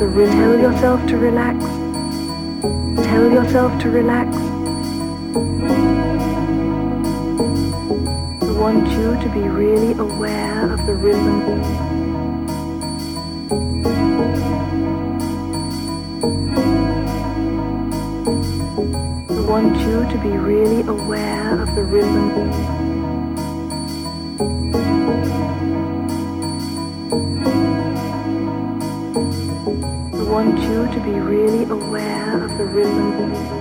the rhythm. Tell yourself to relax. Tell yourself to relax. I want you to be really aware of the rhythm. I want you to be really aware of the rhythm. Want you to be really aware of the rhythm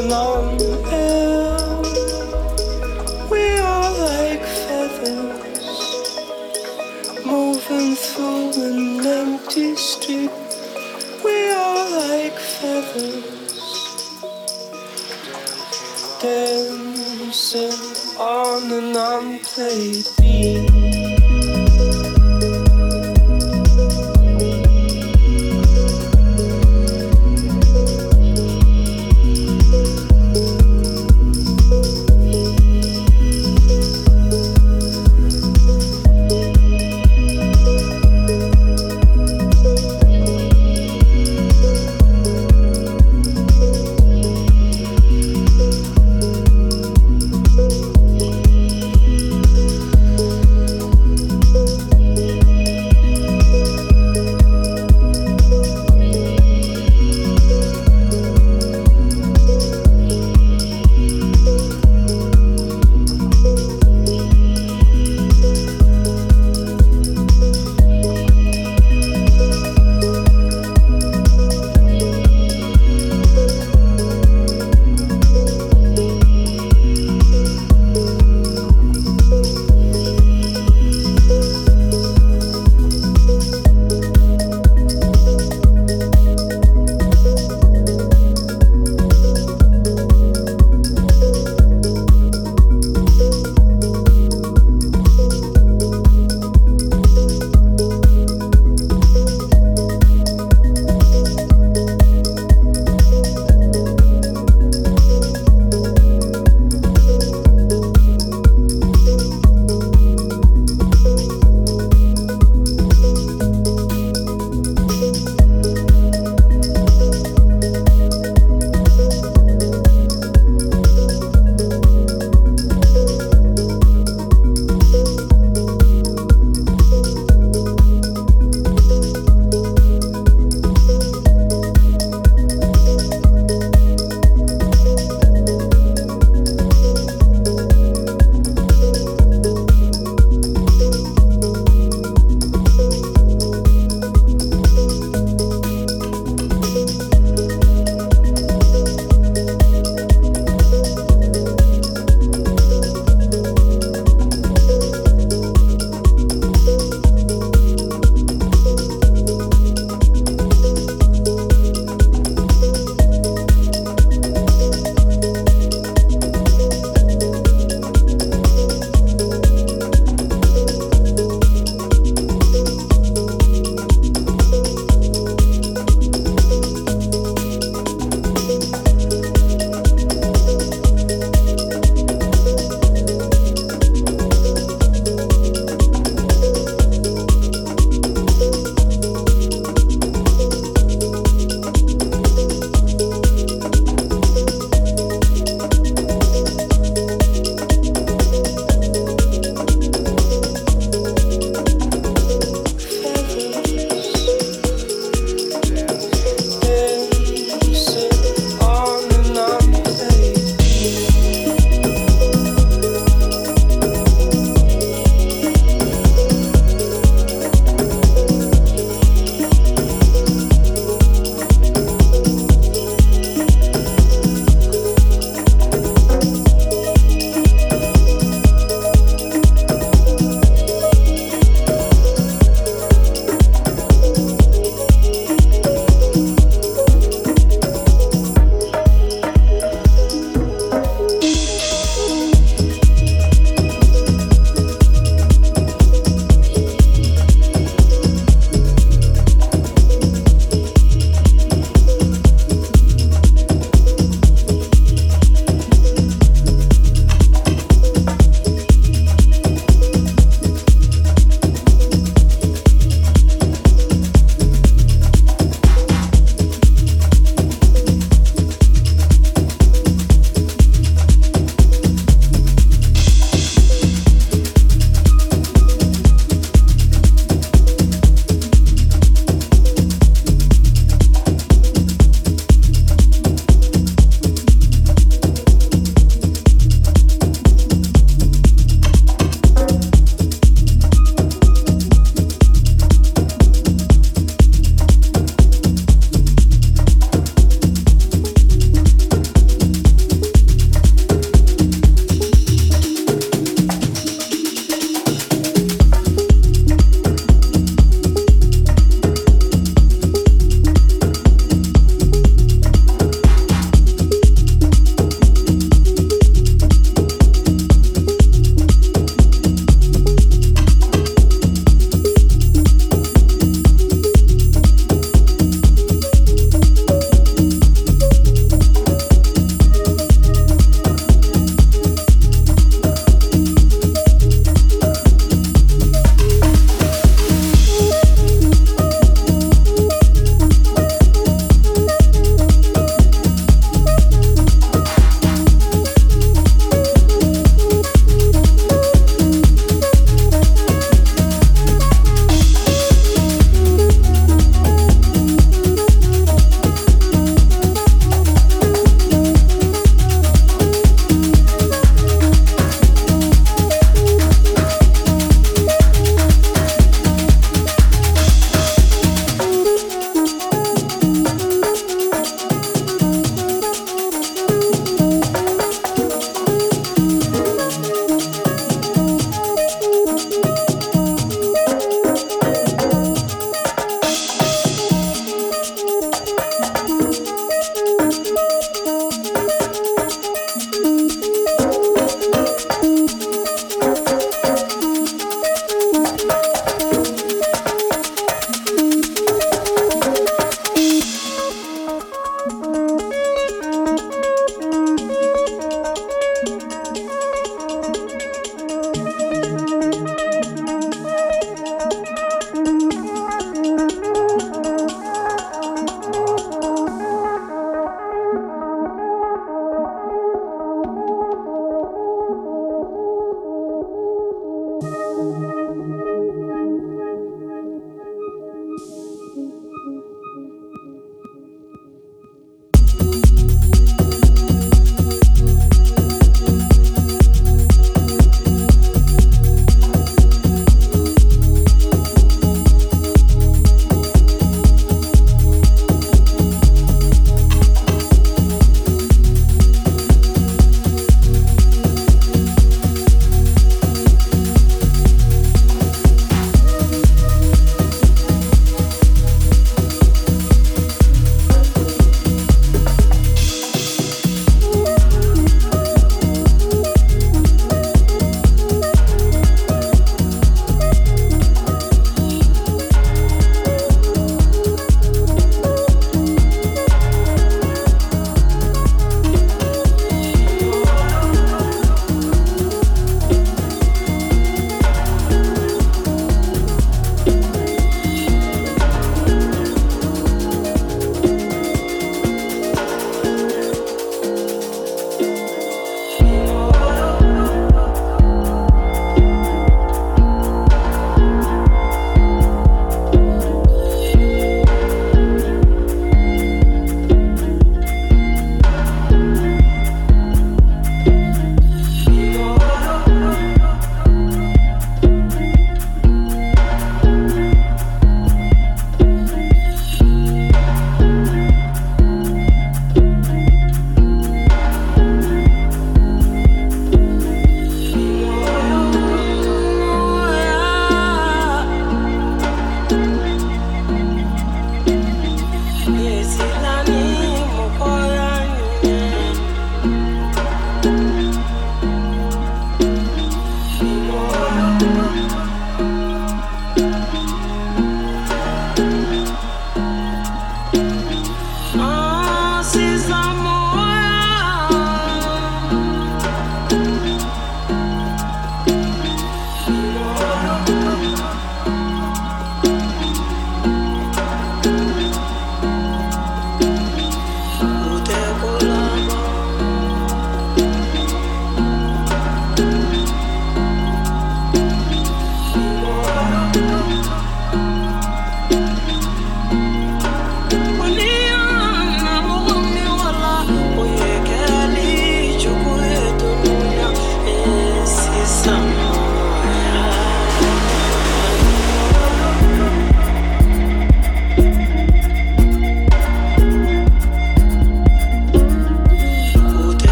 nam